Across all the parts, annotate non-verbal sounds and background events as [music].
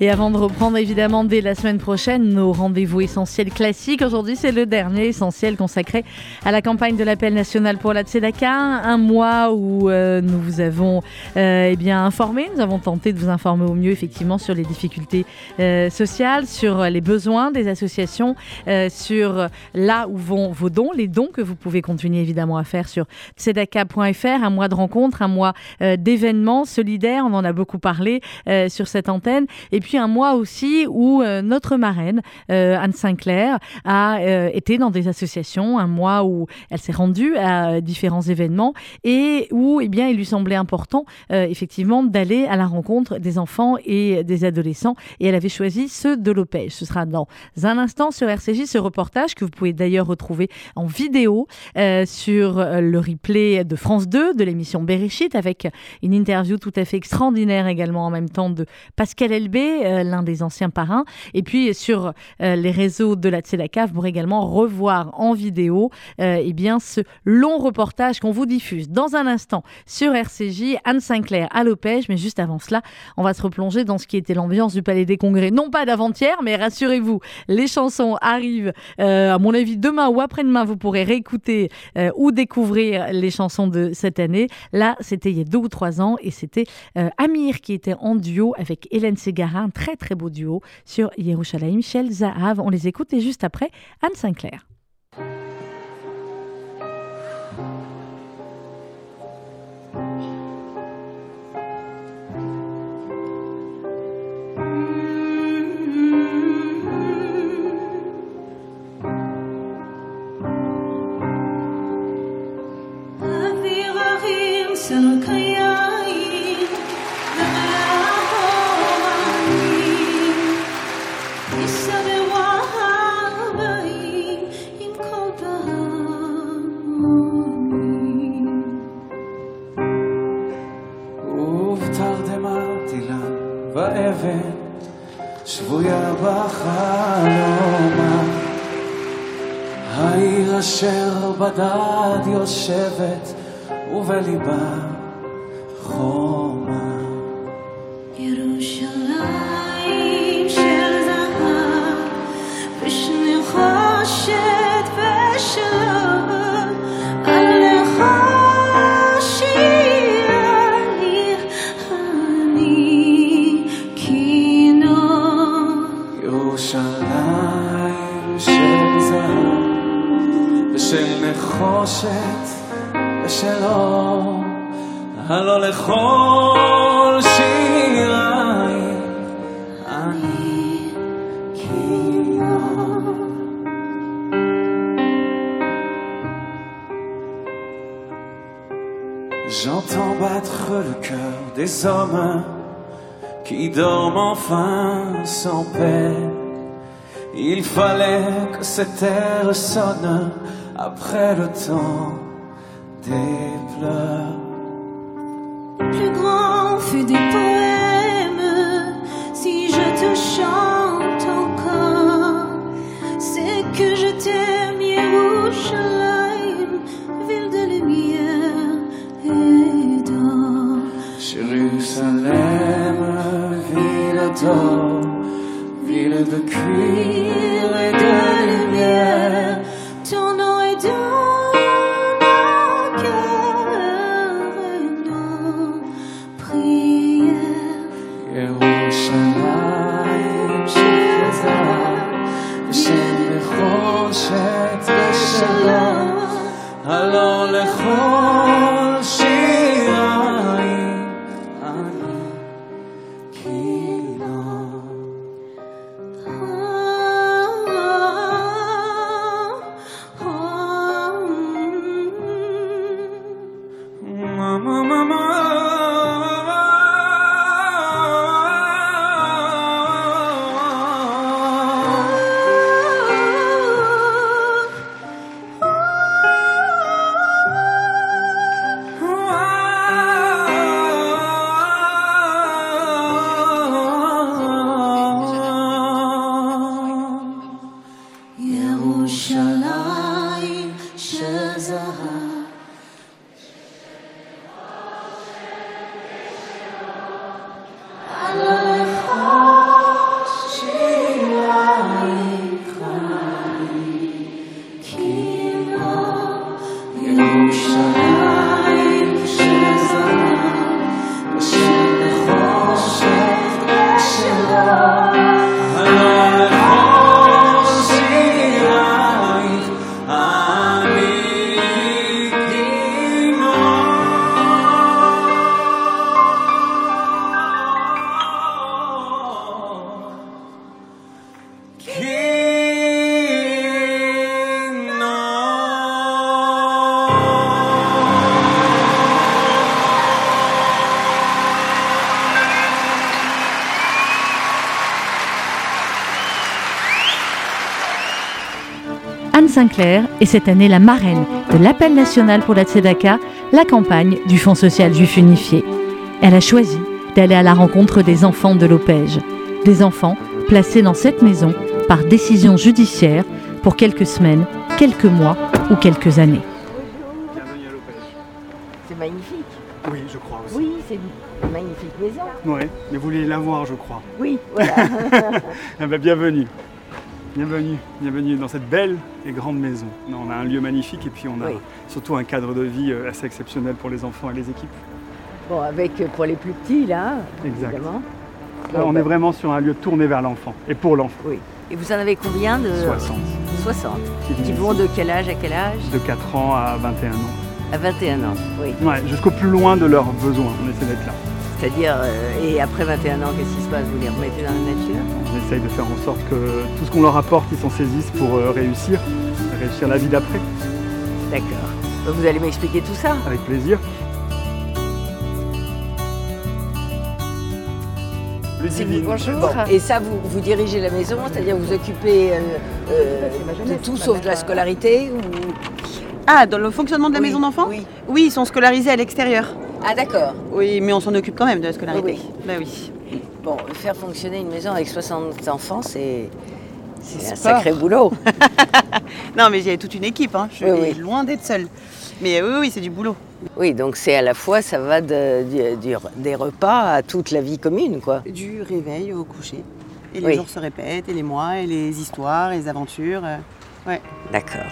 Et avant de reprendre évidemment dès la semaine prochaine nos rendez-vous essentiels classiques, aujourd'hui c'est le dernier essentiel consacré à la campagne de l'appel national pour la Tzedaka, un mois où euh, nous vous avons euh, eh bien informé, nous avons tenté de vous informer au mieux effectivement sur les difficultés euh, sociales, sur les besoins des associations, euh, sur là où vont vos dons, les dons que vous pouvez continuer évidemment à faire sur tzedaka.fr, un mois de rencontres, un mois d'événements solidaires, on en a beaucoup parlé sur cette antenne, puis un mois aussi où euh, notre marraine, euh, Anne Sinclair, a euh, été dans des associations, un mois où elle s'est rendue à différents événements et où eh bien, il lui semblait important effectivement d'aller à la rencontre des enfants et des adolescents et elle avait choisi ceux de l'Opège. Ce sera dans un instant sur RCJ ce reportage que vous pouvez d'ailleurs retrouver en vidéo sur le replay de France 2 de l'émission Bereshit avec une interview tout à fait extraordinaire également en même temps de Pascal Elbé, euh, l'un des anciens parrains. Et puis sur euh, les réseaux de la Tzedaka, vous pourrez également revoir en vidéo euh, eh bien, ce long reportage qu'on vous diffuse dans un instant sur RCJ, Anne Sinclair à l'Opège. Mais juste avant cela, on va se replonger dans ce qui était l'ambiance du Palais des Congrès. Non pas d'avant-hier, mais rassurez-vous, les chansons arrivent, à mon avis, demain ou après-demain, vous pourrez réécouter ou découvrir les chansons de cette année. Là, c'était il y a deux ou trois ans et c'était Amir qui était en duo avec Hélène Ségara, un très très beau duo sur Yerushalayim, Shel Zahav. On les écoute et juste après, Anne Sinclair. ואת יושבת ובליבה נחושת ושל אור הלא לכל שירייך אני כינור J'entends battre le cœur des hommes qui dorment enfin sans paix. Il fallait que cette terre sonne après le temps des pleurs. plus grand fut des poèmes si je te chante encore. C'est que je t'aime Yerushalayim ville de lumière et d'or. Jérusalem, ville d'or, ville de cuir Sinclair est cette année la marraine de l'appel national pour la Tzedaka, la campagne du Fonds social juif unifié. Elle a choisi d'aller à la rencontre des enfants de l'Opège, des enfants placés dans cette maison par décision judiciaire pour quelques semaines, quelques mois ou quelques années. Bienvenue à l'Opège. C'est magnifique. Oui, je crois aussi. Oui, c'est une magnifique maison. Ouais, mais vous voulez la voir, je crois. Oui, voilà. [laughs] Ah bah, bienvenue. Bienvenue, bienvenue dans cette belle et grande maison. On a un lieu magnifique et puis on a Oui. surtout un cadre de vie euh, assez exceptionnel pour les enfants et les équipes. bon, avec euh, pour les plus petits, là, Exact. évidemment. On est vraiment sur un lieu tourné vers l'enfant et pour l'enfant. Oui. Et vous en avez combien de 60. 60. Qui vont de quel âge à quel âge de 4 ans à 21 ans. À 21 ans, oui. Ouais, jusqu'au plus loin de leurs besoins, on essaie d'être là. C'est-à-dire, euh, et après 21 ans, qu'est-ce qui se passe? Vous les remettez dans la nature? Essaye de faire en sorte que tout ce qu'on leur apporte, ils s'en saisissent pour euh, réussir, réussir la vie d'après, D'accord. Vous allez m'expliquer tout ça? Avec plaisir. Ludivine. Bon, Et ça, vous, vous dirigez la maison, c'est-à-dire vous occupez euh, euh, de tout sauf de la scolarité ou... Ah, dans le fonctionnement de la Oui, maison d'enfants? Oui. Oui, ils sont scolarisés à l'extérieur. Ah d'accord. Oui, mais on s'en occupe quand même de la scolarité. Oui, Bah oui. Bon, faire fonctionner une maison avec 60 enfants, c'est c'est un sacré boulot. [laughs] Non, mais il y a toute une équipe, hein. je suis Oui, oui. loin d'être seule. Mais oui, oui, c'est du boulot. Oui, donc c'est à la fois, ça va de- du- du- des repas à toute la vie commune, quoi. Du réveil au coucher. Et les Oui. jours se répètent, et les mois, et les histoires, et les aventures. euh, Ouais. D'accord.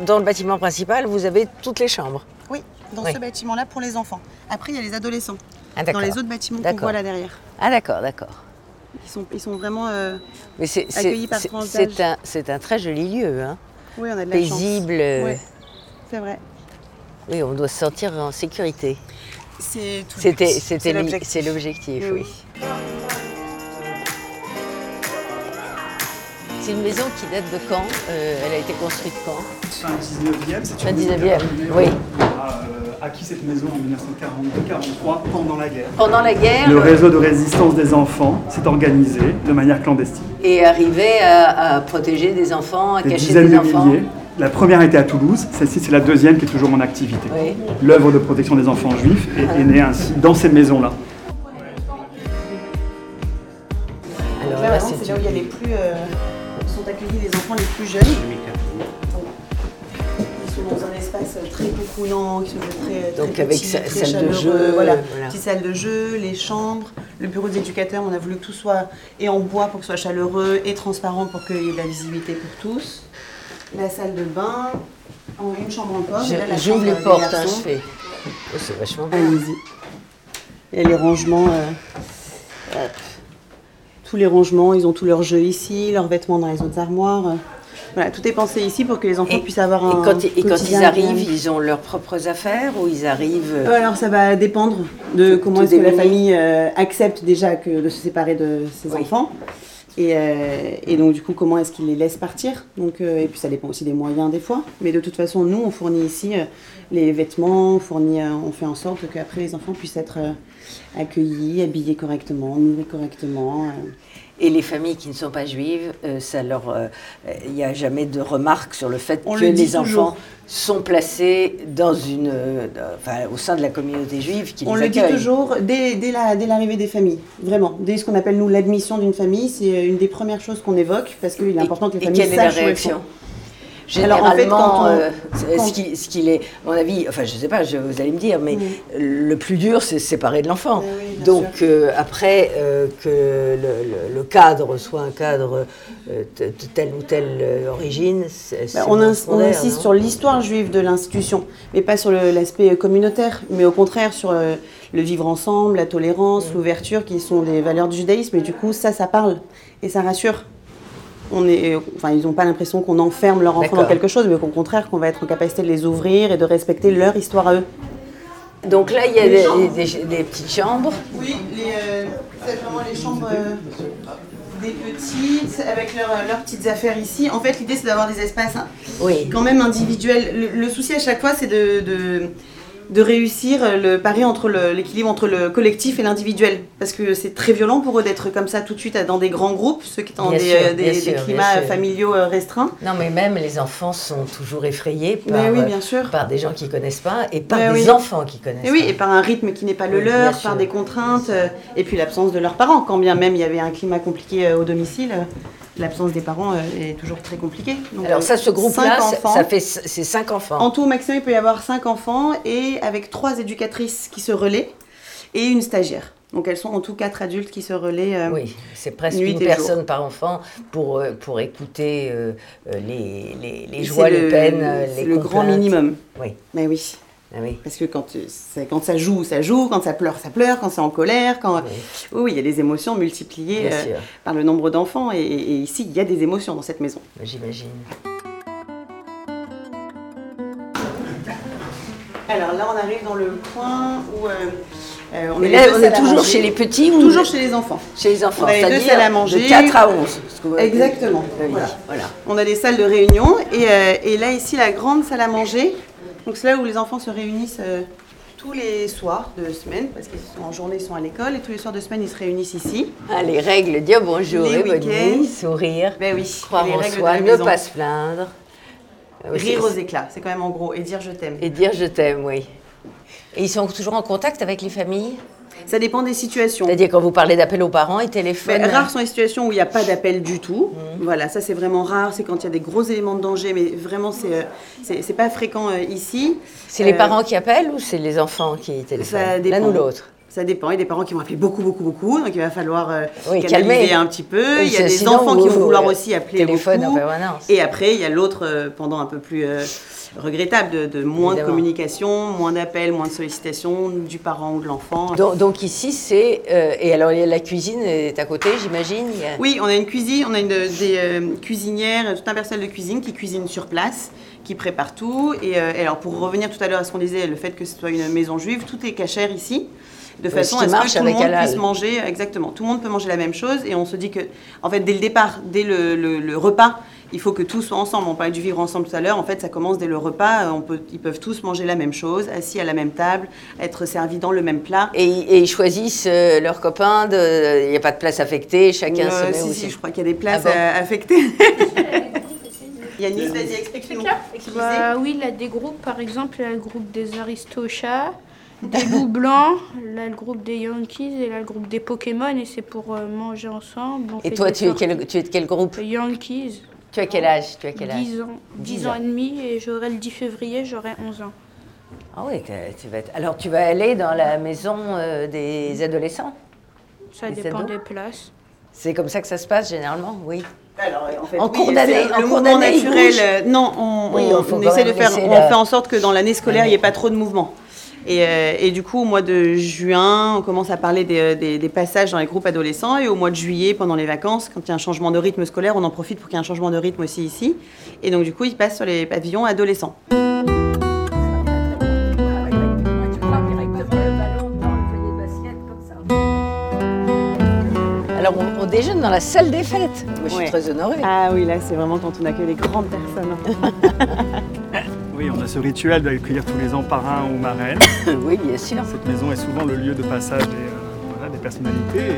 Dans le bâtiment principal, vous avez toutes les chambres. Oui, dans Oui. ce bâtiment-là pour les enfants. Après, il y a les adolescents. Ah, Dans les autres bâtiments qu'on voit là derrière. Ah d'accord, d'accord. Ils sont, ils sont vraiment. euh, Mais Accueillis par c'est- un, c'est un très joli lieu, hein. Oui, on a de la paisible. euh. Ouais, c'est vrai. Oui, on doit se sentir en sécurité. C'est l'objectif. c'est l'objectif. Oui, oui. C'est une maison qui date de quand Euh, Elle a été construite quand? Fin 19e, c'est Fin une maison 19e, qui a terminé, oui. On a euh, acquis cette maison en 1942-43 pendant la guerre. Pendant la guerre, Le réseau de résistance des enfants s'est organisé de manière clandestine. et arrivé à, à protéger des enfants, à Des cacher dizaines des de enfants. milliers. La première était à Toulouse, celle-ci c'est la deuxième qui est toujours en activité. Oui. L'œuvre de protection des enfants juifs est, est née ainsi dans ces maisons-là. Alors Là, c'est c'est là où il y a les plus. euh, les enfants les plus jeunes. Ils sont dans un espace très cocoonant, qui sont très, très Donc avec petits, sa- très salle de chaleureux, jeu, Voilà. voilà. Petite salle de jeu, les chambres, le bureau des éducateurs. On a voulu que tout soit et en bois pour que ce soit chaleureux et transparent pour qu'il y ait de la visibilité pour tous. La salle de bain, en une chambre en pomme. Et J'ouvre les portes, hein, je fais. Oh, c'est vachement bien. Allez-y. Il y a les rangements. euh, hop. Tous les rangements, ils ont tous leurs jeux ici, leurs vêtements dans les autres armoires. euh. Voilà, tout est pensé ici pour que les enfants Et, puissent avoir un. et quand, et quand quotidien ils arrivent, ils ont leurs propres affaires ou ils arrivent. Euh, Alors ça va dépendre de Tout- comment est-ce que la famille euh, accepte déjà que de se séparer de ses Oui. enfants. Et, euh, et donc du coup comment est-ce qu'ils les laissent partir. Donc, euh, et puis ça dépend aussi des moyens des fois. Mais de toute façon nous on fournit ici euh, les vêtements, on, on fait en sorte qu'après les enfants puissent être accueillis, habillés correctement, nourris correctement. Et les familles qui ne sont pas juives, euh, ça leur, euh, il n'y a jamais de remarque sur le fait On que le les enfants sont placés dans une, euh, enfin, au sein de la communauté juive qui On les le dit toujours dès, dès la- dès l'arrivée des familles, vraiment. Dès ce qu'on appelle nous l'admission d'une famille, c'est une des premières choses qu'on évoque parce qu'il est important que les Et familles quelle est la sachent où elles réaction sont. Généralement, Alors, en fait, quand on- euh, ce qui- ce qu'il est, à mon avis, enfin je sais pas, je- vous allez me dire, mais le plus dur c'est se séparer de l'enfant. Oui, oui, bien Donc euh, après euh, que le, le- le cadre soit un cadre de de telle ou telle origine, Bah, on, ins- on insiste sur l'histoire juive de l'institution, mais pas sur l'aspect communautaire, mais au contraire sur le vivre ensemble, la tolérance, Mm. l'ouverture, qui sont des valeurs du judaïsme. Et du coup, ça, ça parle et ça rassure. On est, enfin, ils n'ont pas l'impression qu'on enferme leur enfant dans quelque chose, mais qu'au contraire, qu'on va être en capacité de les ouvrir et de respecter leur histoire à eux. Donc là, il y a des, des- des petites chambres. Oui, c'est vraiment les chambres des petites, avec leurs, leurs petites affaires ici. En fait, l'idée, c'est d'avoir des espaces hein, Oui. quand même individuels. Le, le souci à chaque fois, c'est de, de, de réussir le pari entre l'équilibre entre le collectif et l'individuel. Parce que c'est très violent pour eux d'être comme ça tout de suite dans des grands groupes, ceux qui sont dans des, sûr, euh, des- sûr, climats familiaux euh, restreints. Non, mais même les enfants sont toujours effrayés par, Mais oui, euh, bien sûr. par des gens qui connaissent pas et par Ouais, des oui. enfants qui connaissent Et oui, pas. et par un rythme qui n'est pas le Oui, leur, sûr. par des contraintes, euh, et puis l'absence de leurs parents. Quand bien même il y avait un climat compliqué euh, au domicile, euh, l'absence des parents euh, est toujours très compliquée. Donc, Alors euh, ça, ce groupe-là, c'est- enfants. ça fait c'est cinq enfants. En tout, au maximum, il peut y avoir cinq enfants et avec trois éducatrices qui se relaient et une stagiaire. Donc elles sont en tout quatre adultes qui se relaient. euh, Oui, c'est presque une personne par enfant pour, euh, pour écouter euh, euh, les, les, les joies, les le- peines, euh, c'est les le grand minimum. Oui, Mais oui. Ah oui. Parce que quand, ça joue, ça joue, quand ça pleure, ça pleure, quand c'est en colère, quand... Oui. Il y a des émotions multipliées euh, par le nombre d'enfants. Et, et ici, il y a des émotions dans cette maison. j'imagine. Alors là, on arrive dans le coin où euh, euh, on est, là, on est toujours chez les petits ou Toujours chez les enfants. chez les enfants On a les deux c'est-à-dire salles à manger. de 4 à 11. parce que vous- Exactement. Voilà. voilà. On a des salles de réunion et, euh, et là ici la grande salle à manger. Donc c'est là où les enfants se réunissent euh, tous les soirs de semaine parce qu'ils sont en journée ils sont à l'école et tous les soirs de semaine ils se réunissent ici. Ah, les règles, dire bonjour Les et bonne nuit, sourire, Ben oui. croire les en soi, ne pas se plaindre. Euh, Rire aux éclats, c'est quand même en gros et dire je t'aime. Et dire je t'aime, oui. Et ils sont toujours en contact avec les familles? Ça dépend des situations. C'est-à-dire quand vous parlez d'appel aux parents et téléphone rares sont les situations où il n'y a pas d'appel du tout. Mmh. Voilà, ça c'est vraiment rare. C'est quand il y a des gros éléments de danger, mais vraiment c'est euh, c'est pas fréquent euh, ici. C'est les Euh, parents qui appellent ou c'est les enfants qui téléphonent? L'un ou l'autre? Ça dépend. Il y a des parents qui vont appeler beaucoup, beaucoup, beaucoup. Donc il va falloir euh, Oui, calmer. un petit peu. Oui, il y a des enfants qui vont vouloir euh, aussi appeler téléphone beaucoup. en permanence. Et après, il y a l'autre euh, pendant un peu plus euh, regrettable de, de moins Évidemment. de communication, moins d'appels, moins de sollicitations du parent ou de l'enfant. donc, donc ici, c'est... et alors la cuisine est à côté, j'imagine a- Oui, on a une cuisine, on a une, des cuisinières, tout un personnel de cuisine qui cuisine sur place, qui prépare tout. Et, euh, et alors pour revenir tout à l'heure à ce qu'on disait, le fait que ce soit une maison juive, tout est cachère ici. De Oui, façon à ce que tout le monde halal. puisse manger, exactement, tout le monde peut manger la même chose. Et on se dit que, en fait, dès le départ, dès le, le- le repas, il faut que tout soit ensemble. On parlait du vivre ensemble tout à l'heure. En fait, ça commence dès le repas. On peut, ils peuvent tous manger la même chose, assis à la même table, être servis dans le même plat. Et, et ils choisissent euh, leurs copains, il n'y a pas de place affectée, chacun Euh, se met si, où si, c'est- je crois qu'il y a des places Ah bon euh, affectées. [laughs] Yannis, vas-y, explique-nous. Bah oui, il y a des groupes, par exemple, il y a le groupe des Aristochats, des loups blancs, là le groupe des Yankees et là le groupe des Pokémon et c'est pour euh, manger ensemble. on Et fait toi, des tu es, quel, tu es de quel groupe Yankees, Tu as quel âge Tu as quel âge 10 ans. 10 10 ans ans. et demi et j'aurai le 10 février, j'aurai 11 ans. Ah oui, tu vas être- alors tu vas aller dans la maison euh, des adolescents? Ça dépend ados? des places. C'est comme ça que ça se passe généralement, oui. Alors, en fait, En oui, cours d'année- en cours d'année, naturel. euh, non, on, Oui, essaie de faire, on la- fait en sorte que dans l'année scolaire, il n'y ait pas trop de mouvement. Et, euh, et du coup, au mois de juin, on commence à parler des, euh, des- des passages dans les groupes adolescents. Et au mois de juillet, pendant les vacances, quand il y a un changement de rythme scolaire, on en profite pour qu'il y ait un changement de rythme aussi ici. Et donc, du coup, ils passent sur les pavillons adolescents. Alors on, on déjeune dans la salle des fêtes. Moi, je suis Ouais. très honorée. Ah oui, là, c'est vraiment quand on accueille les grandes personnes. [laughs] Oui, on a ce rituel d'accueillir tous les ans parrain ou marraine. [laughs] oui, bien sûr. Cette maison est souvent le lieu de passage des, euh, voilà, des personnalités.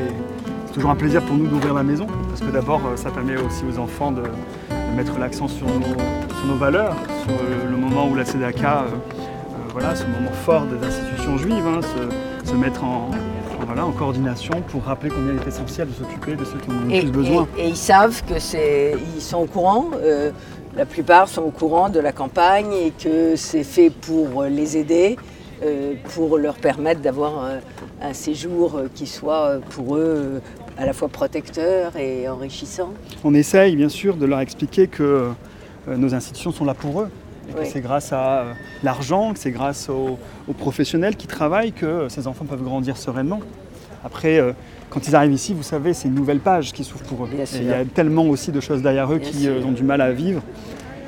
C'est toujours un plaisir pour nous d'ouvrir la maison, parce que d'abord, euh, ça permet aussi aux enfants de, de mettre l'accent sur nos, sur nos valeurs, sur euh, le moment où la euh, voilà, ce moment fort des institutions juives, hein, se, se mettre en, voilà, en coordination pour rappeler combien il est essentiel de s'occuper de ceux qui en ont le plus besoin. et- et ils savent que c'est, ils sont au courant. euh, la plupart sont au courant de la campagne et que c'est fait pour les aider, euh, pour leur permettre d'avoir euh, un séjour qui soit pour eux euh, à la fois protecteur et enrichissant. On essaye bien sûr de leur expliquer que nos institutions sont là pour eux. Et que c'est grâce à l'argent, que c'est grâce aux, aux professionnels qui travaillent que ces enfants peuvent grandir sereinement. Après, euh, quand ils arrivent ici, vous savez, c'est une nouvelle page qui s'ouvre pour eux. Il y a tellement aussi de choses derrière eux Bien qui euh, sûr. ont du mal à vivre.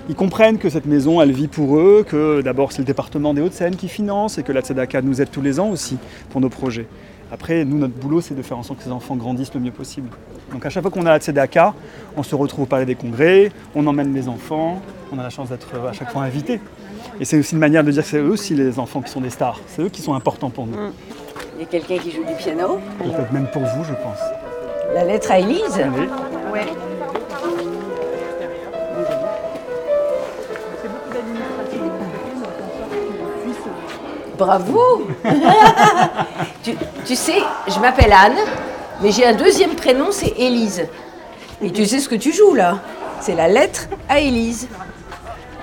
Ils comprennent que cette maison, elle vit pour eux, que d'abord c'est le département des Hauts-de-Seine qui finance et que la Tzedaka nous aide tous les ans aussi pour nos projets. Après, nous, notre boulot, c'est de faire en sorte que ces enfants grandissent le mieux possible. Donc à chaque fois qu'on a la Tzedaka, on se retrouve au palais des congrès, on emmène les enfants, on a la chance d'être euh, à chaque fois invités. Et c'est aussi une manière de dire que c'est eux aussi les enfants qui sont des stars. C'est eux qui sont importants pour nous. Il y a quelqu'un qui joue du piano. Peut-être même pour vous, je pense. La lettre à Élise. Allez. Bravo [laughs] tu, tu sais, je m'appelle Anne, mais j'ai un deuxième prénom, c'est Élise. Et tu sais ce que tu joues là? C'est la lettre à Élise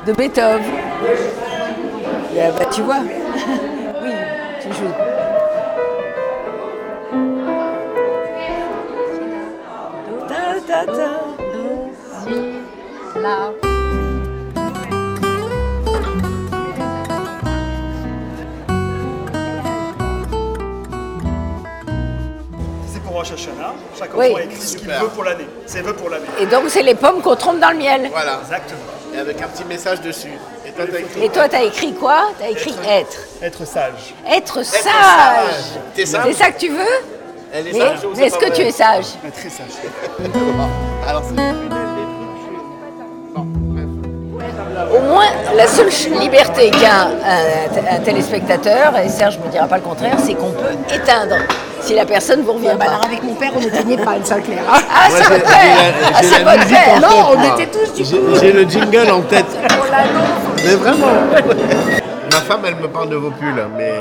de Beethoven. Et, bah, tu vois C'est pour Rosh Hashanah. Chaque Oui. enfant a écrit ce qu'il Super. veut pour l'année. Ses vœux pour l'année. Et donc c'est les pommes qu'on trompe dans le miel. Voilà. Exactement. Et avec un petit message dessus. Et toi, t'as écrit Et toi, t'as écrit quoi? T'as écrit être. Être sage. Être sage. sage. T'es sage C'est ça que tu veux? Elle est Mais, sage ou mais est-ce pas que tu es sage? Très sage. [laughs] Alors c'est la seule liberté qu'a un, un téléspectateur, et Serge ne me dira pas le contraire, c'est qu'on peut éteindre si la personne vous revient pas. avec mon père, on n'éteignait pas une seule claire. Ah, votre père Ah, Non, on était tous du J'ai j'ai le jingle en tête. [laughs] Mais vraiment. Ma femme, elle me parle de vos pulls, mais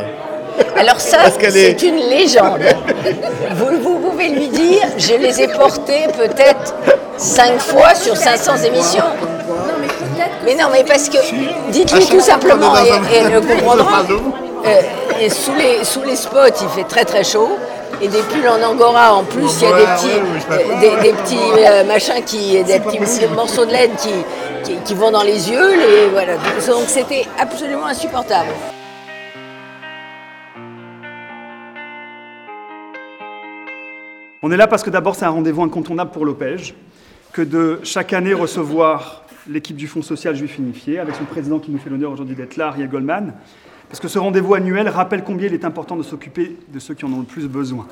Alors ça, c'est est- une légende. Vous, vous pouvez lui dire, je les ai portés peut-être cinq fois sur 500 émissions. Mais non, mais parce que, dites-lui tout simplement, et, et elle le [laughs] comprendra. Euh, et sous les, sous les spots, il fait très très chaud. Et des pulls en angora en plus, il y a des petits, euh, des, des petits euh, machins qui, des petits morceaux de laine qui, qui, qui vont dans les yeux. Les, voilà. Donc c'était absolument insupportable. On est là parce que d'abord, c'est un rendez-vous incontournable pour l'OPEJ, que de chaque année recevoir l'équipe du Fonds social juif unifié, avec son président qui nous fait l'honneur aujourd'hui d'être là, Ariel Goldman, parce que ce rendez-vous annuel rappelle combien il est important de s'occuper de ceux qui en ont le plus besoin.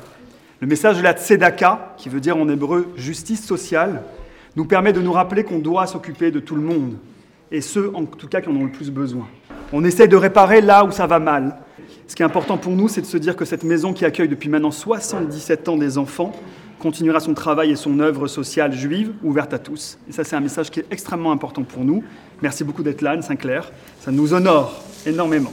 Le message de la tzedaka, qui veut dire en hébreu justice sociale, nous permet de nous rappeler qu'on doit s'occuper de tout le monde, et ceux en tout cas qui en ont le plus besoin. On essaie de réparer là où ça va mal. Ce qui est important pour nous, c'est de se dire que cette maison qui accueille depuis maintenant 77 ans des enfants continuera son travail et son œuvre sociale juive ouverte à tous. Et ça, c'est un message qui est extrêmement important pour nous. Merci beaucoup d'être là, Anne Sinclair. Ça nous honore énormément.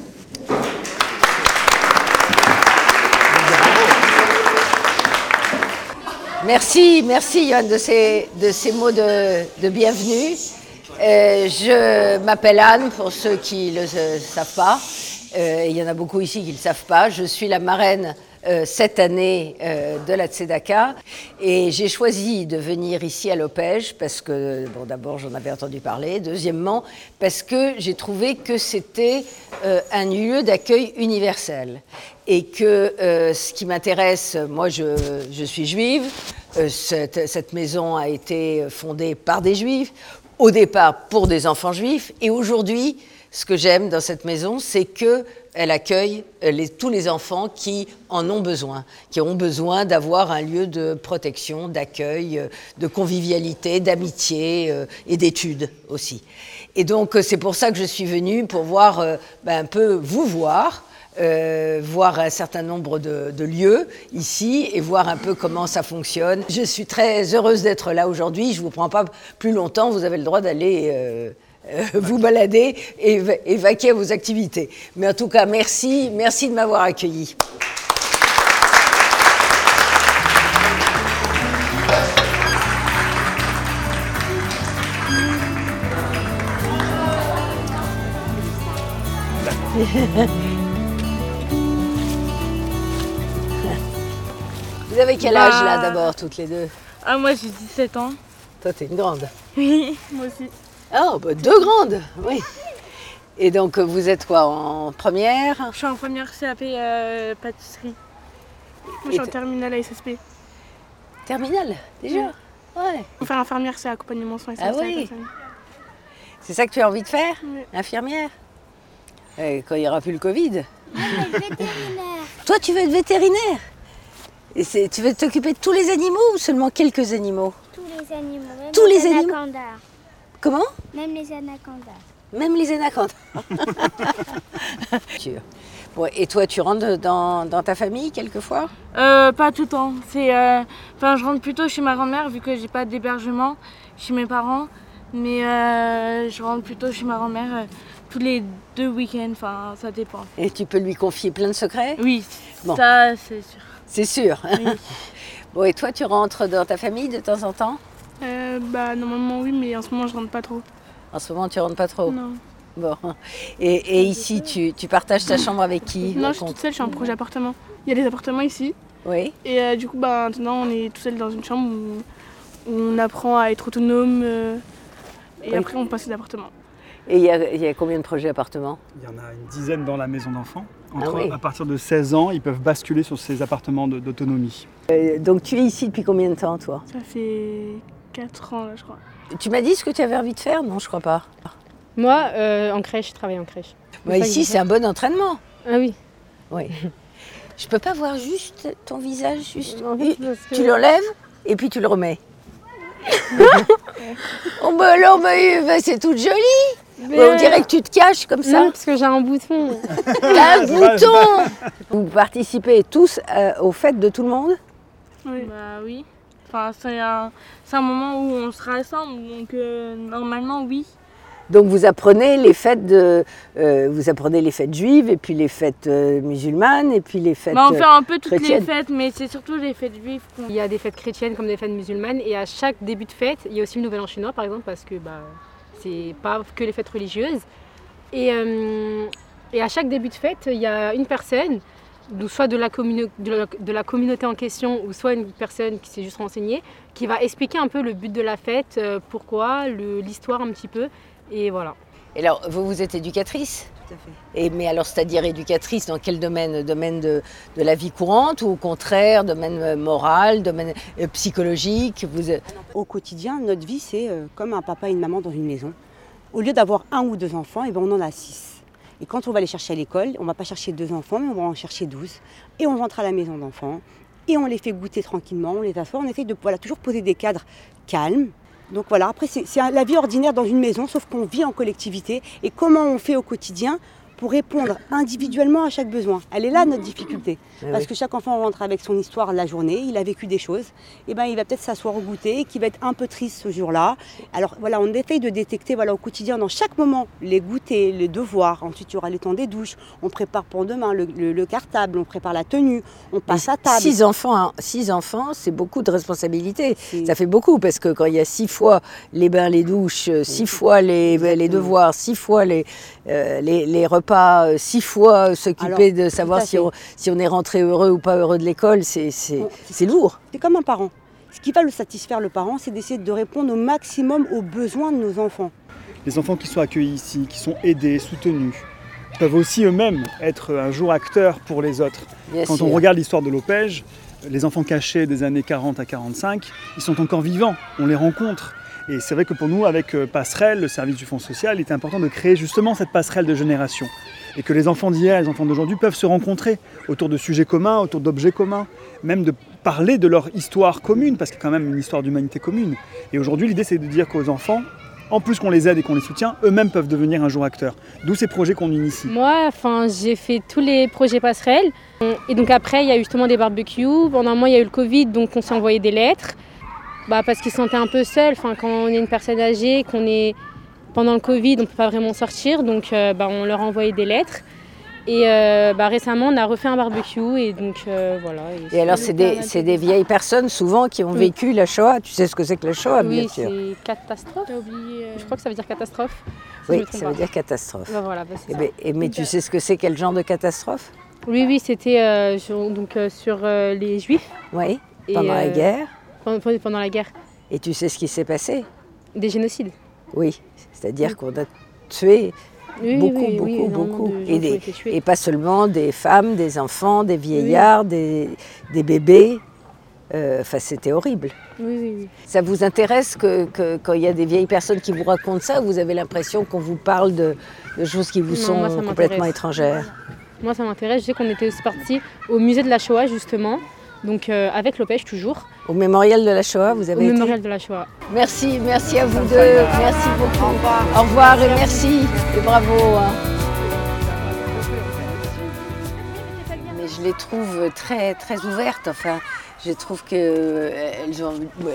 Merci, merci Yann de ces, de ces mots de, de bienvenue. Euh, je m'appelle Anne, pour ceux qui ne le euh, savent pas. Euh, il y en a beaucoup ici qui ne le savent pas. Je suis la marraine cette année euh, de la Tzedaka. Et j'ai choisi de venir ici à l'Opège parce que, bon, d'abord, j'en avais entendu parler. Deuxièmement, parce que j'ai trouvé que c'était euh, un lieu d'accueil universel. Et que euh, ce qui m'intéresse, moi, je, je suis juive. Euh, cette, cette maison a été fondée par des juifs, au départ pour des enfants juifs. Et aujourd'hui, ce que j'aime dans cette maison, c'est qu'elle accueille euh, tous les enfants qui en ont besoin, qui ont besoin d'avoir un lieu de protection, d'accueil, euh, de convivialité, d'amitié euh, et d'études aussi. Et donc, c'est pour ça que je suis venue, pour voir ben, un peu vous voir. voir un certain nombre de, lieux ici et voir un peu comment ça fonctionne. Je suis très heureuse d'être là aujourd'hui. Je ne vous prends pas plus longtemps. Vous avez le droit d'aller euh, vous balader et, et vaquer à vos activités. Mais en tout cas, merci, merci de m'avoir accueilli. [laughs] Vous avez quel âge là Bah. d'abord, toutes les deux? Ah, moi j'ai 17 ans. Toi, t'es une grande. Oui, moi aussi. Oh, bah, deux grandes, oui. Et donc, vous êtes quoi, en première? Je suis en première CAP euh, pâtisserie. Moi je suis en terminale à SSP. Terminale, déjà? Ouais. Pour faire infirmière, c'est accompagnement soins Ah oui. C'est ça que tu as envie de faire? Oui. Infirmière? Eh, Quand il n'y aura plus le Covid [laughs] Toi, tu veux être vétérinaire? Et c'est- tu veux t'occuper de tous les animaux ou seulement quelques animaux? Tous les animaux, même Tous les les animaux? anacondas. Comment? Même les anacondas. Même les anacondes. Sûr. [laughs] Bon, et toi, tu rentres dans, dans ta famille quelquefois? Euh, pas tout le temps. C'est, euh, enfin, je rentre plutôt chez ma grand-mère vu que j'ai pas d'hébergement chez mes parents. Mais euh, je rentre plutôt chez ma grand-mère euh, tous les deux week-ends. Enfin, ça dépend. Et tu peux lui confier plein de secrets? Oui, Bon. ça c'est sûr. C'est sûr. Oui. [laughs] bon, et toi, tu rentres dans ta famille de temps en temps? Euh, bah normalement oui, mais en ce moment je rentre pas trop. En ce moment, tu rentres pas trop Non. Bon. Et, et ici, tu, tu partages ta chambre avec qui Non, je suis toute seule, je suis en projet appartement. Il y a des appartements ici. Oui. Et euh, du coup, bah, maintenant, on est tout seul dans une chambre où, où on apprend à être autonome. euh, et Oui. après, on passe l'appartement. Et il y, a, il y a combien de projets appartements Il y en a une dizaine dans la maison d'enfants. Ah oui. À partir de 16 ans, ils peuvent basculer sur ces appartements d'autonomie. Euh, Donc, tu es ici depuis combien de temps, toi? Ça fait 4 ans, là, je crois. Tu m'as dit ce que tu avais envie de faire? Non, je crois pas. Moi, euh, en crèche, je travaille en crèche. Bah, ici, c'est un bon entraînement. Ah oui. Oui. [laughs] Je peux pas voir juste ton visage, juste. Que- Tu l'enlèves et puis tu le remets. [laughs] oh bah alors, c'est toute jolie. Mais, on dirait que tu te caches comme ça. Non, parce que j'ai un bouton. T'as [laughs] un bouton Vous participez tous euh, aux fêtes de tout le monde? Oui. Bah oui. Enfin, c'est un, moment où on se rassemble, donc euh, normalement oui. Donc vous apprenez les fêtes de, euh, vous apprenez les fêtes juives et puis les fêtes euh, musulmanes et puis les fêtes. Bah, on fait un peu toutes chrétiennes. les fêtes, mais c'est surtout les fêtes juives. qu'on- Il y a des fêtes chrétiennes comme des fêtes musulmanes et à chaque début de fête, il y a aussi le Nouvel An chinois par exemple parce que bah, c'est pas que les fêtes religieuses. Et, euh, et à chaque début de fête, il y a une personne, donc soit de la, commune- de, la, de la communauté en question ou soit une personne qui s'est juste renseignée, qui va expliquer un peu le but de la fête, euh, pourquoi, l'histoire un petit peu. Et voilà. Et alors, vous, vous êtes éducatrice? Tout à fait. et, Mais alors, c'est-à-dire éducatrice dans quel domaine? Domaine de, de la vie courante ou au contraire, domaine euh, moral, domaine euh, psychologique? Vous, êtes- Au quotidien, notre vie, c'est euh, comme un papa et une maman dans une maison. Au lieu d'avoir un ou deux enfants, eh ben, on en a six. Et quand on va les chercher à l'école, on ne va pas chercher deux enfants, mais on va en chercher douze. Et on rentre à la maison d'enfants. Et on les fait goûter tranquillement, on les assoit. On essaie de toujours poser des cadres calmes. Donc voilà, après, c'est la vie ordinaire dans une maison, sauf qu'on vit en collectivité. Et comment on fait au quotidien? Pour répondre individuellement à chaque besoin Elle est là notre difficulté. Ah Parce oui. que chaque enfant rentre avec son histoire la journée, il a vécu des choses, et ben il va peut-être s'asseoir au goûter, qui va être un peu triste ce jour-là. Alors voilà, on essaye de détecter voilà, au quotidien, dans chaque moment, les goûters, les devoirs. Ensuite, il y aura le temps des douches, on prépare pour demain le, le- le cartable, on prépare la tenue, on passe à table. Six enfants, hein, six enfants, c'est beaucoup de responsabilités. Ça fait beaucoup parce que quand il y a six fois les bains, les douches, six fois les, les devoirs, six fois les, euh, les, les repas, euh, six fois s'occuper Alors, de savoir si on, fait. si on est rentré heureux ou pas heureux de l'école, c'est lourd. C'est comme un parent. Ce qui va le satisfaire le parent, c'est d'essayer de répondre au maximum aux besoins de nos enfants. Les enfants qui sont accueillis ici, qui sont aidés, soutenus, peuvent aussi eux-mêmes être un jour acteurs pour les autres. Bien Quand sûr. on regarde l'histoire de l'Opège, les enfants cachés des années 40 à 45, ils sont encore vivants, on les rencontre. Et c'est vrai que pour nous, avec euh, Passerelle, le service du Fonds social, il était important de créer justement cette passerelle de génération. Et que les enfants d'hier les enfants d'aujourd'hui peuvent se rencontrer autour de sujets communs, autour d'objets communs, même de parler de leur histoire commune, parce qu'il y a quand même une histoire d'humanité commune. Et aujourd'hui, l'idée, c'est de dire qu'aux enfants, en plus qu'on les aide et qu'on les soutient, eux-mêmes peuvent devenir un jour acteurs. D'où ces projets qu'on initie. Moi, enfin, j'ai fait tous les projets passerelles. Et donc après, il y a eu justement des barbecues. Pendant un mois, il y a eu le Covid, donc on s'est envoyé des lettres. Bah, parce qu'ils se sentaient un peu seuls. Enfin, quand on est une personne âgée, qu'on est pendant le Covid, on ne peut pas vraiment sortir. Donc euh, bah, on leur a envoyé des lettres. Et euh, bah, récemment, on a refait un barbecue. Et donc euh, voilà. Et alors, c'est des, c'est des vieilles personnes souvent qui ont Oui. vécu la Shoah. Tu sais ce que c'est que la Shoah, bien Oui, sûr. c'est catastrophe. Je crois que ça veut dire catastrophe. si Oui, ça veut dire catastrophe. Bah, voilà, bah, c'est Eh ça. ben, et mais tu sais ce que c'est, quel genre de catastrophe? Oui, oui, c'était euh, sur, donc, euh, sur euh, les Juifs. Oui, Et, pendant la guerre. Pendant, la guerre. Et tu sais ce qui s'est passé? Des génocides. Oui, c'est-à-dire qu'on a tué Oui, beaucoup, oui, beaucoup, beaucoup. de Et, des- pas seulement des femmes, des enfants, des vieillards, des, des bébés. Euh, Enfin, c'était horrible. Ça vous intéresse que, que- quand il y a des vieilles personnes qui vous racontent ça, vous avez l'impression qu'on vous parle de, de choses qui vous Non, sont moi, complètement étrangères? Moi, ça m'intéresse. Je sais qu'on était aussi partis au musée de la Shoah, justement. Donc euh, avec l'Opège toujours. Au mémorial de la Shoah, vous avez Au été mémorial de la Shoah. Merci, merci à vous deux. Merci beaucoup. Au revoir. Au revoir et merci. Et bravo. hein. Mais je les trouve très, très ouvertes. Enfin, je trouve qu'elles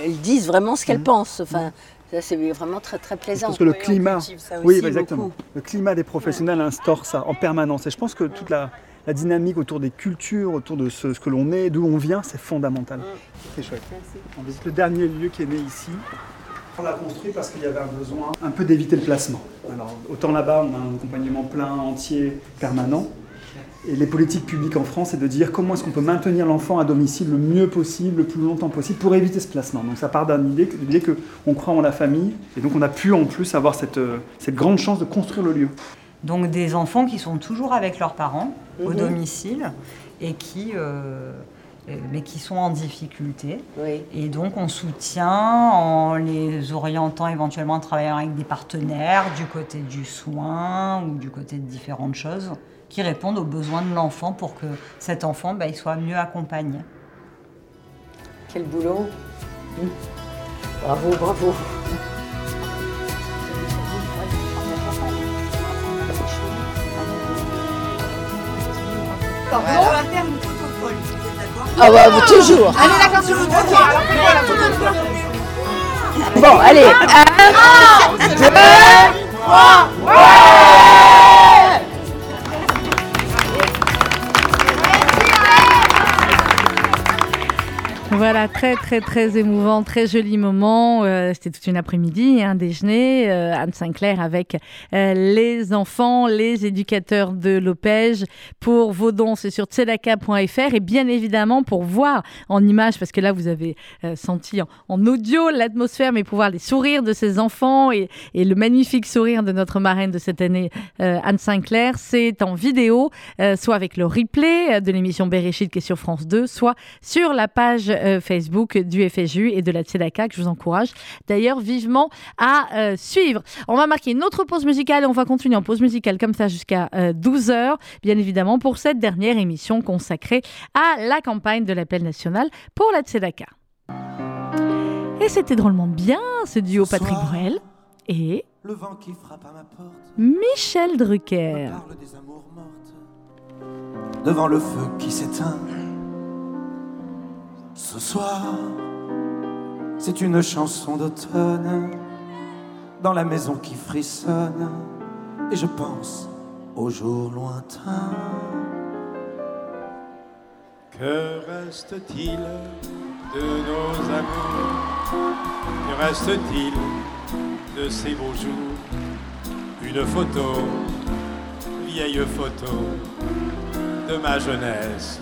elles disent vraiment ce qu'elles pensent. Enfin, ça, c'est vraiment très, très plaisant. pense que le climat, oui, exactement. beaucoup. Le climat des professionnels instaure ça en permanence. Et je pense que toute la, la dynamique autour des cultures, autour de ce, ce que l'on est, d'où on vient, c'est fondamental. C'est chouette. On visite le dernier lieu qui est né ici. On l'a construit parce qu'il y avait un besoin un peu d'éviter le placement. Alors, autant là-bas, on a un accompagnement plein, entier, permanent. Et les politiques publiques en France, c'est de dire comment est-ce qu'on peut maintenir l'enfant à domicile le mieux possible, le plus longtemps possible, pour éviter ce placement. Donc ça part d'une idée, de l'idée qu'on croit en la famille, et donc on a pu en plus avoir cette, euh, cette grande chance de construire le lieu. Donc des enfants qui sont toujours avec leurs parents au Mhm. domicile et qui, euh, mais qui sont en difficulté. Et donc on soutient en les orientant éventuellement à travailler avec des partenaires du côté du soin ou du côté de différentes choses qui répondent aux besoins de l'enfant pour que cet enfant bah, il soit mieux accompagné. Quel boulot. Mm. Bravo, Ah bah, bah, toujours. Allez, d'accord, alors la photo. Bon, allez. Un, deux, trois. Voilà, très très très émouvant, très joli moment. Euh, C'était toute une après-midi, un déjeuner. euh, Anne Sinclair avec euh, les enfants, les éducateurs de l'Opège. Pour vos dons, c'est sur tzedaka.fr et bien évidemment pour voir en images, parce que là vous avez senti en, audio l'atmosphère, mais pour voir les sourires de ces enfants et, et le magnifique sourire de notre marraine de cette année, Anne Sinclair, c'est en vidéo, soit avec le replay de l'émission Bereshit qui est sur France 2, soit sur la page Facebook du FSU et de la Tzedaka que je vous encourage d'ailleurs vivement à euh, suivre. On va marquer une autre pause musicale et on va continuer en pause musicale comme ça jusqu'à 12h, bien évidemment, pour cette dernière émission consacrée à la campagne de l'appel national pour la Tzedaka. Et c'était drôlement bien ce duo Patrick Bruel et Le vent qui frappe à ma porte Michel Drucker. parle des amours mortes devant le feu qui s'éteint. Ce soir, c'est une chanson d'automne dans la maison qui frissonne et je pense aux jours lointains. Que reste-t-il de nos amours? Que reste-t-il de ces beaux jours? Une photo, vieille photo de ma jeunesse.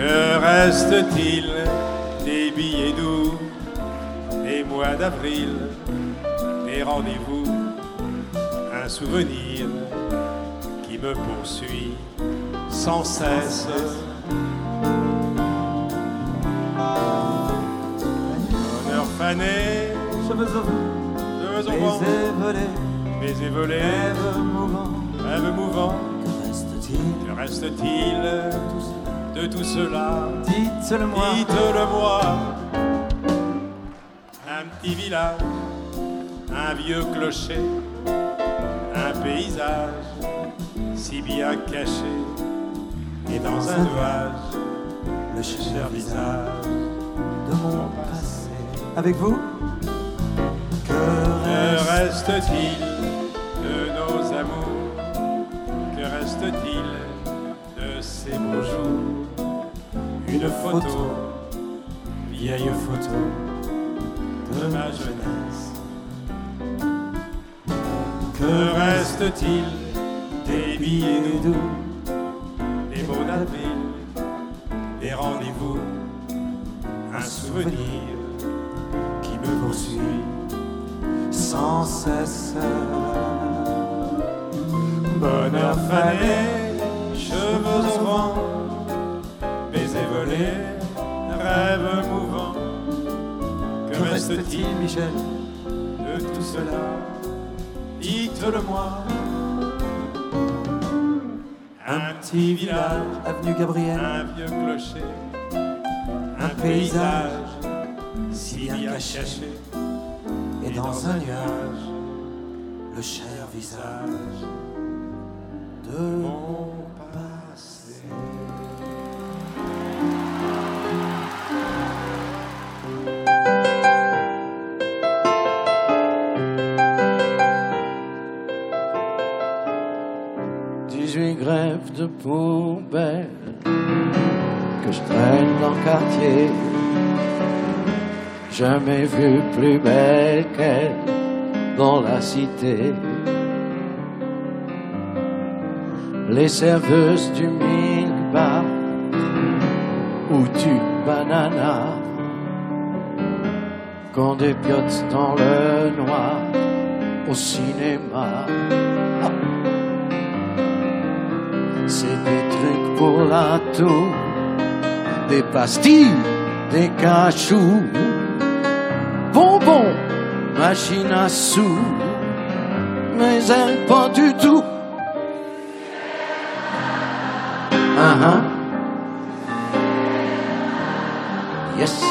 Que reste-t-il des billets doux, des mois d'avril, des rendez-vous Un souvenir qui me poursuit sans cesse. Bonheur fané, cheveux au vent, cheveux au vent, baisers volés, rêves mouvants. rêves mouvants. Que reste-t-il Que reste-t-il de tout cela Dites-le-moi. Dites-le-moi. Un petit village, un vieux clocher, un paysage si bien caché, et dans un nuage, le cher visage de mon passé. Avec vous Que reste-t-il de nos amours? Que reste-t-il de ces beaux jours Une photo, vieille photo de ma jeunesse. Que reste-t-il des billets doux, des mots d'avril, des rendez-vous, un souvenir qui me poursuit sans cesse. Bonheur fané, Que reste-t-il, Michel, de tout cela Dites-le-moi. Un petit village, avenue Gabriel. Un vieux clocher. Un paysage, si bien caché. Et dans un nuage, le cher visage de mon Jamais vu plus belle qu'elle dans la cité. Les serveuses du milk bar ou du banana quand des piottes dans le noir au cinéma. C'est des trucs pour la toux, des pastilles, des cachous, machine à sous, mais elle pas du tout. Ah ah. Yes.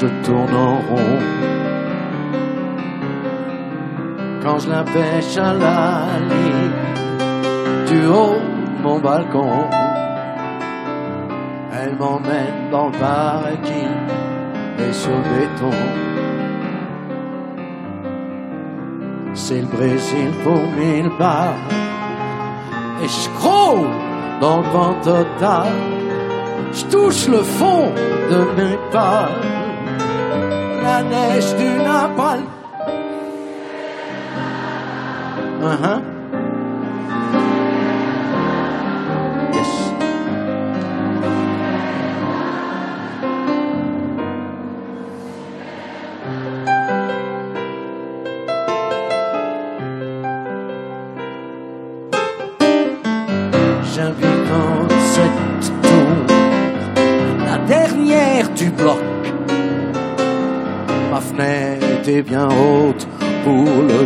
Je tourne en rond. Quand je la pêche à la ligne du haut de mon balcon, elle m'emmène dans le parking et sur le béton. C'est le Brésil pour mille balles et je crôle dans le vent total. Je touche le fond de mes pas, la du napalm. Uh-huh.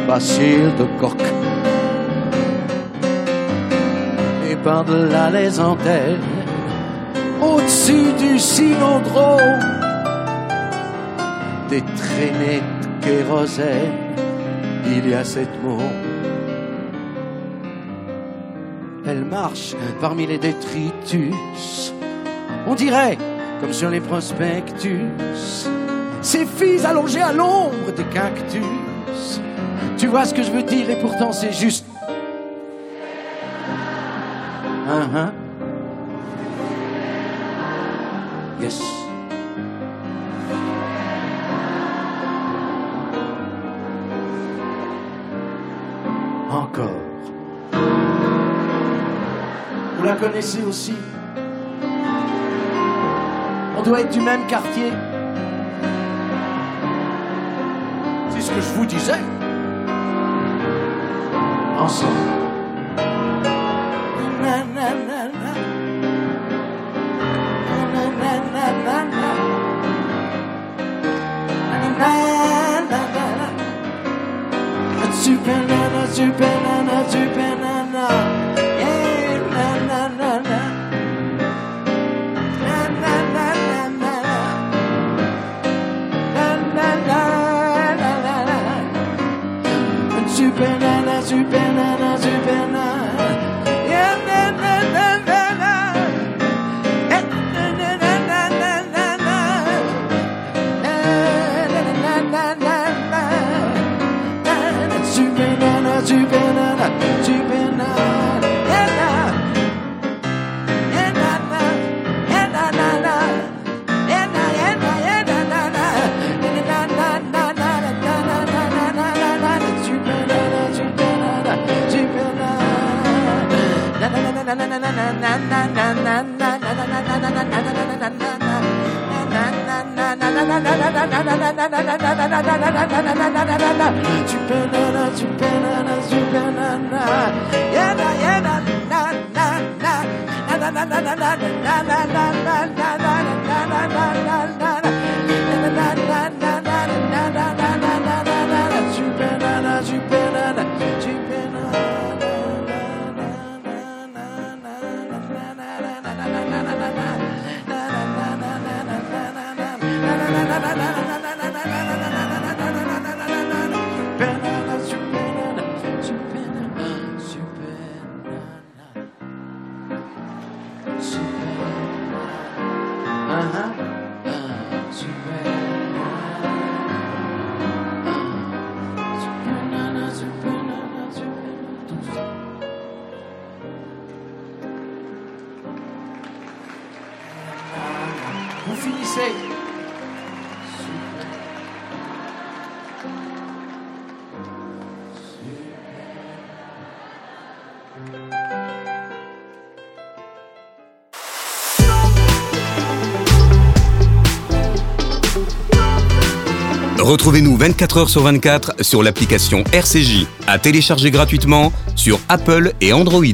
Bacille de coq. Et par-delà les antennes, au-dessus du cylindrome, des traînées de kérosène, il y a cette mot. Elle marche parmi les détritus. On dirait, comme sur les prospectus, ces filles allongées à l'ombre des cactus. Tu vois ce que je veux dire et pourtant c'est juste. Hein, hein? Yes. Encore. Vous la connaissez aussi? On doit être du même quartier. C'est ce que je vous disais. nosso. Retrouvez-nous 24 heures sur 24 sur l'application RCJ, à télécharger gratuitement sur Apple et Android.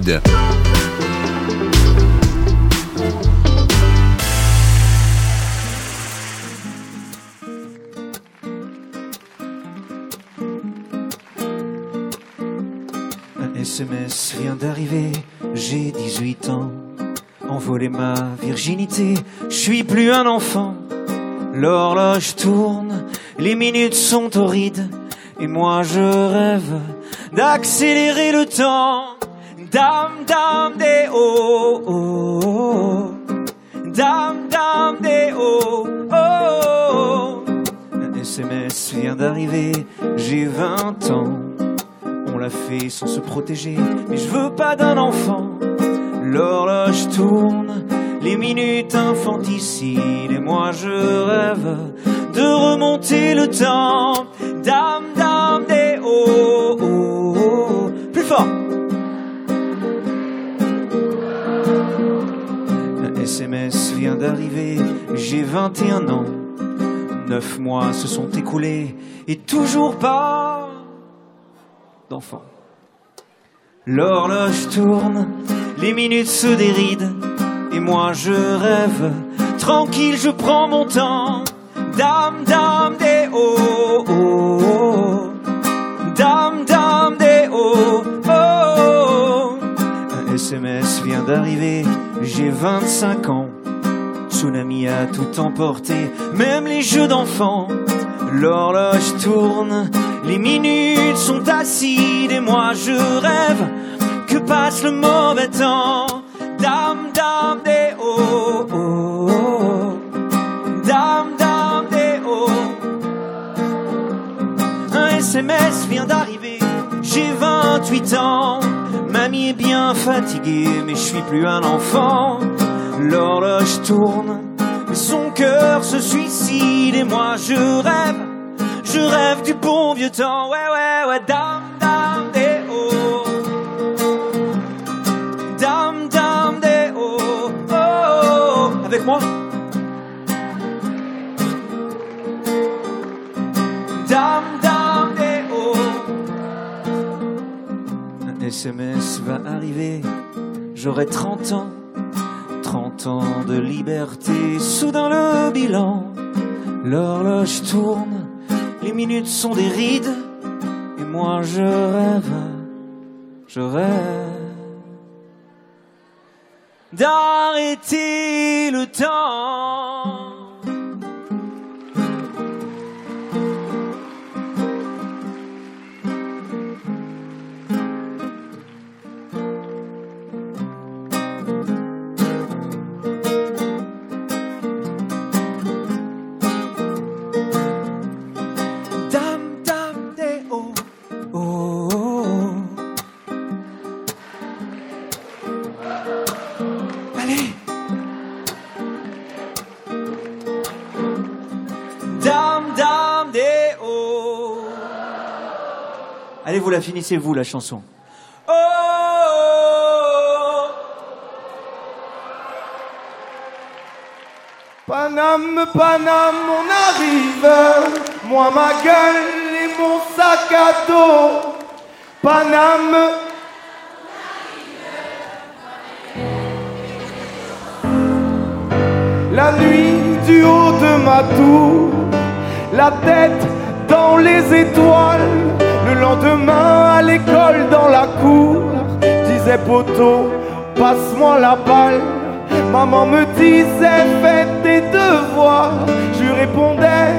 Un SMS vient d'arriver, j'ai 18 ans. Envolé ma virginité, je suis plus un enfant. L'horloge tourne, les minutes sont horrides, et moi je rêve d'accélérer le temps. Dame, dame, des oh, oh, oh. Dame, dame, des oh, oh. Un SMS vient d'arriver, j'ai 20 ans. On l'a fait sans se protéger, mais je veux pas d'un enfant. L'horloge tourne, les minutes infanticides, et moi je rêve de remonter le temps. Dame, dame, des oh, oh. Plus fort. Un SMS vient d'arriver, j'ai 21 ans. Neuf mois se sont écoulés, et toujours pas d'enfant. L'horloge tourne, les minutes se dérident, et moi je rêve, tranquille je prends mon temps. Dame, dame, des oh, oh, des oh, oh, oh. Un SMS vient d'arriver, j'ai 25 ans. Tsunami a tout emporté, même les jeux d'enfants. L'horloge tourne, les minutes sont acides et moi je rêve que passe le mauvais temps. 28 ans. Mamie est bien fatiguée, mais je suis plus un enfant. L'horloge tourne, mais son cœur se suicide et moi je rêve, je rêve du bon vieux temps. Ouais, ouais, ouais, dame, SMS va arriver, j'aurai 30 ans. 30 ans de liberté, soudain le bilan. L'horloge tourne, les minutes sont des rides, et moi je rêve, je rêve d'arrêter le temps. Finissez, vous, la chanson. Oh, oh, Paname, Paname, on arrive. Moi, ma gueule et mon sac à dos. Paname. La nuit du haut de ma tour, la tête dans les étoiles. Le lendemain à l'école dans la cour, je disais poteau, passe-moi la balle. Maman me disait fais tes devoirs. Je répondais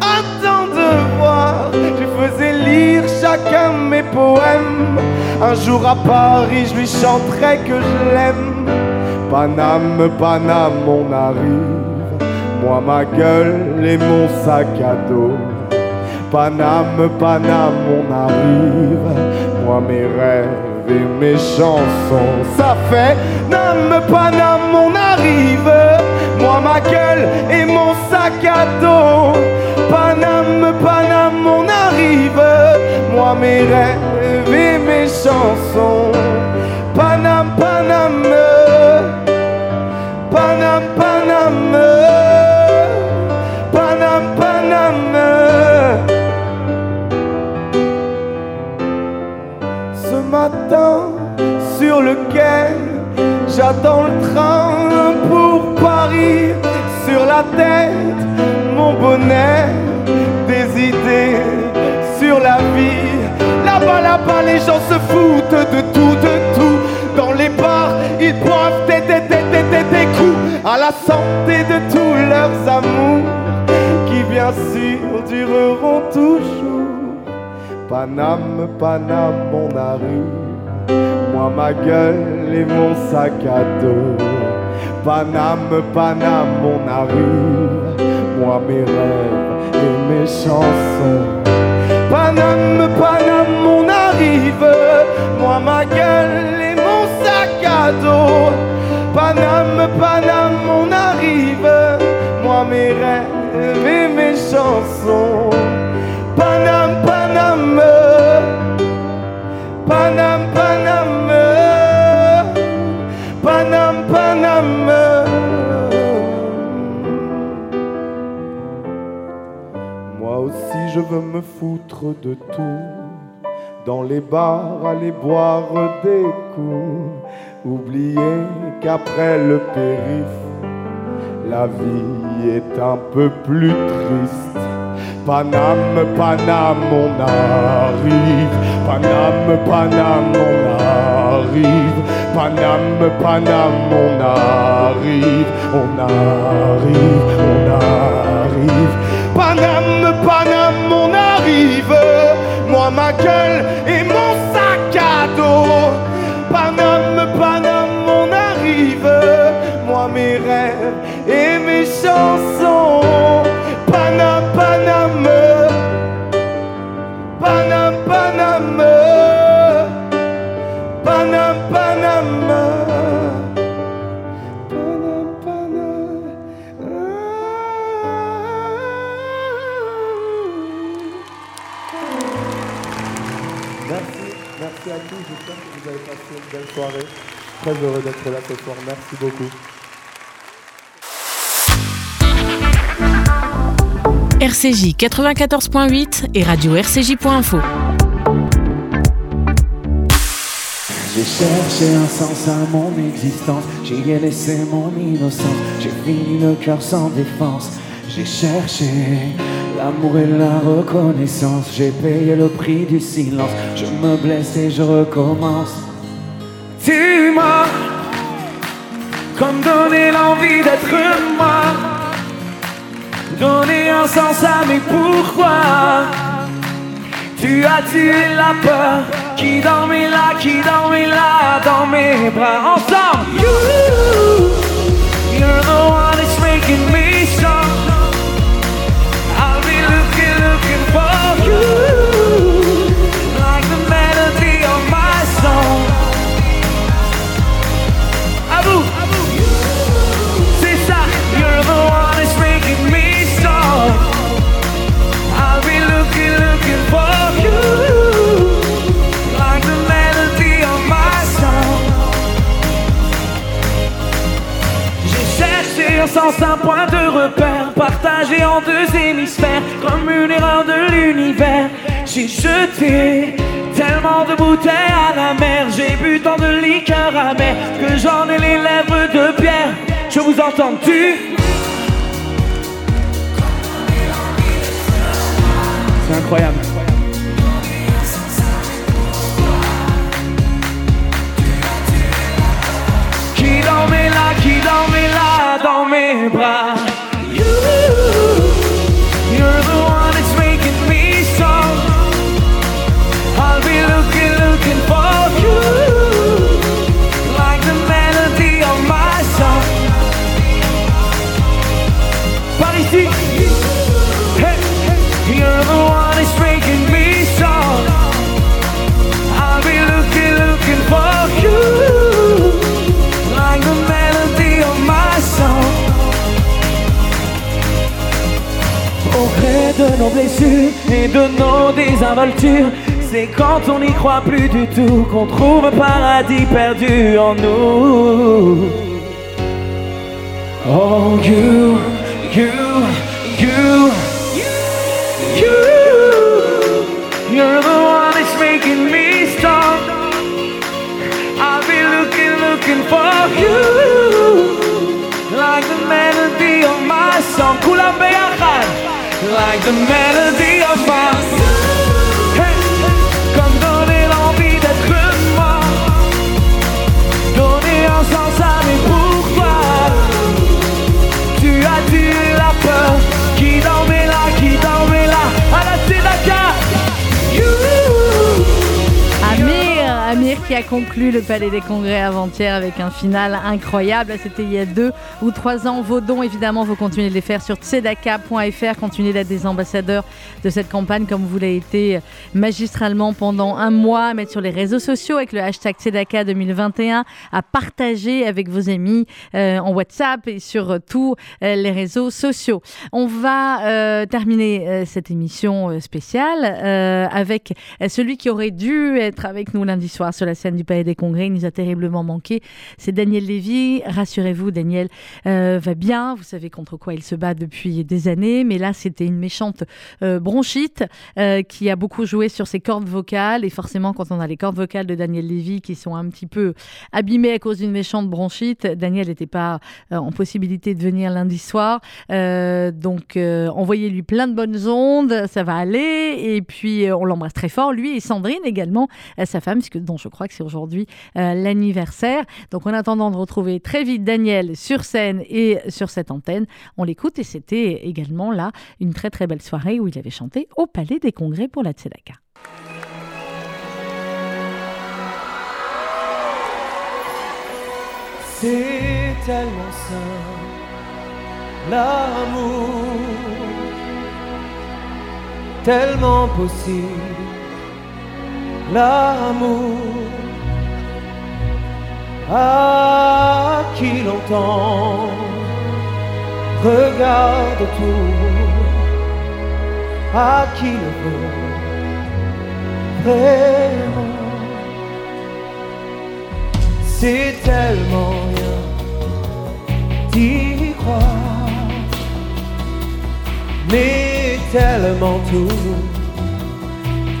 attends de voir. Je faisais lire chacun mes poèmes. Un jour à Paris, je lui chanterai que je l'aime. Paname, Paname, on arrive. Moi, ma gueule et mon sac à dos. Paname, Paname, on arrive. Moi, mes rêves et mes chansons. Ça fait Nam, Paname, on arrive. Moi, ma gueule et mon sac à dos. Paname, Paname, on arrive. Moi, mes rêves et mes chansons. J'attends le train pour Paris. Sur la tête, mon bonnet, des idées sur la vie. Là-bas, là-bas, les gens se foutent de tout, de tout. Dans les bars, ils boivent des, des, des, des, coups à la santé de tous leurs amours qui, bien sûr, dureront toujours. Paname, Paname, on arrive. Moi, ma gueule et mon sac à dos. Paname, Paname, on arrive. Moi, mes rêves et mes chansons. Paname, Paname, on arrive. Moi, ma gueule et mon sac à dos. Paname, Paname, on arrive. Moi, mes rêves et mes chansons. Paname, Paname. Paname, Paname. Moi aussi je veux me foutre de tout. Dans les bars, aller boire des coups. Oublier qu'après le périph', la vie est un peu plus triste. Paname, Paname, on arrive. Paname, Paname, on arrive. Paname, Paname, on arrive. On arrive, on arrive. Paname, Paname, on arrive. Moi, ma gueule et mon sac à dos. Paname, Paname, on arrive. Moi, mes rêves et mes chansons. Une belle soirée. Très heureux d'être là ce soir. Merci beaucoup. RCJ 94.8 et radio RCJ.info. J'ai cherché un sens à mon existence, j'y ai laissé mon innocence, j'ai fini le cœur sans défense. J'ai cherché l'amour et la reconnaissance, j'ai payé le prix du silence, je me blesse et je recommence. Comme donné l'envie d'être moi, donné un sens à mes pourquoi. Tu as tué la peur qui dormait là, qui dormait là dans mes bras. Ensemble, you, you're the one that's making me strong. I'll be looking, looking for you, cherché un point de repère, partagé en deux hémisphères, comme une erreur de l'univers. J'ai jeté tellement de bouteilles à la mer, j'ai bu tant de liqueur amère que j'en ai les lèvres de pierre. Je vous entends tu? C'est incroyable. Là, dans mes bras. You, you're the one blessures et de nos désinvoltures. C'est quand on n'y croit plus du tout qu'on trouve un paradis perdu en nous. Oh, you, you, you, you, you're the one that's making me stop. I've been looking, looking for you, like the melody of my song. Cool, Like the melody of my conclu le Palais des Congrès avant-hier avec un final incroyable. C'était il y a deux ou trois ans. Vos dons, évidemment, vous continuez de les faire sur tzedaka.fr. Continuez d'être des ambassadeurs de cette campagne comme vous l'avez été magistralement pendant un mois. À mettre sur les réseaux sociaux avec le hashtag Tzedaka 2021. À partager avec vos amis euh, en WhatsApp et sur tous euh, les réseaux sociaux. On va euh, terminer cette émission spéciale avec celui qui aurait dû être avec nous lundi soir sur la scène du Palais des Congrès. Il nous a terriblement manqué. C'est Daniel Lévy. Rassurez-vous, Daniel euh, va bien. Vous savez contre quoi il se bat depuis des années. Mais là, c'était une méchante euh, bronchite euh, qui a beaucoup joué sur ses cordes vocales. Et forcément, quand on a les cordes vocales de Daniel Lévy qui sont un petit peu abîmées à cause d'une méchante bronchite, Daniel n'était pas en possibilité de venir lundi soir. Donc, envoyez-lui plein de bonnes ondes. Ça va aller. Et puis, on l'embrasse très fort. Lui et Sandrine également, sa femme, dont je crois que c'est aujourd'hui euh, l'anniversaire. Donc, en attendant de retrouver très vite Daniel sur scène et sur cette antenne, on l'écoute. Et c'était également là une très très belle soirée où il avait chanté au Palais des Congrès pour la Tzedaka. C'est tellement simple, l'amour, tellement possible, l'amour. À qui l'entend, regarde autour, à qui le veut? Vraiment. C'est tellement rien d'y croire, mais tellement tout.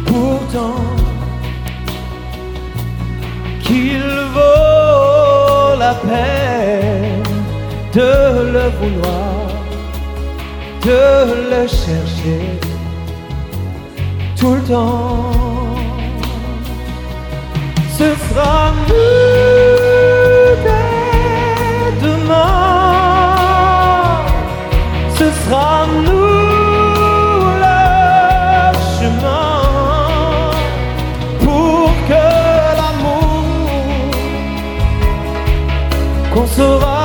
Pourtant, qu'il vaut la peine de le vouloir, de le chercher tout le temps. Ce sera nous dès demain. Ce sera nous qu'on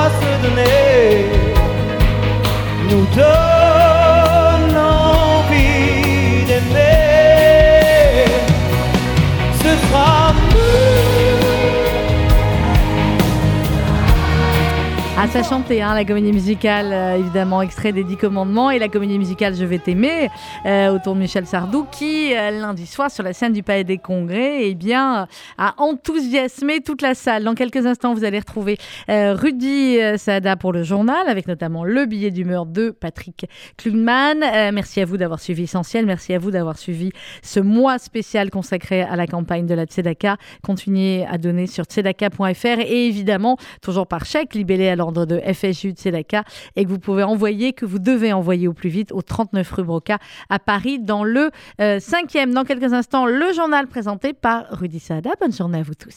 Ça chantait, hein, la comédie musicale, euh, évidemment, extrait des Dix Commandements, et la comédie musicale Je vais t'aimer, euh, autour de Michel Sardou, qui, euh, lundi soir, sur la scène du Palais des Congrès, eh bien, a enthousiasmé toute la salle. Dans quelques instants, vous allez retrouver Rudy Saada pour le journal, avec notamment le billet d'humeur de Patrick Klugman. Merci à vous d'avoir suivi Essentiel, merci à vous d'avoir suivi ce mois spécial consacré à la campagne de la Tzedaka. Continuez à donner sur tzedaka.fr et évidemment, toujours par chèque, libellé à l'ordre de FSU Tzedaka et que vous pouvez envoyer, que vous devez envoyer au plus vite au 39 rue Broca à Paris dans le 5e. Dans quelques instants, le journal présenté par Rudy Saada. Bonne journée à vous tous.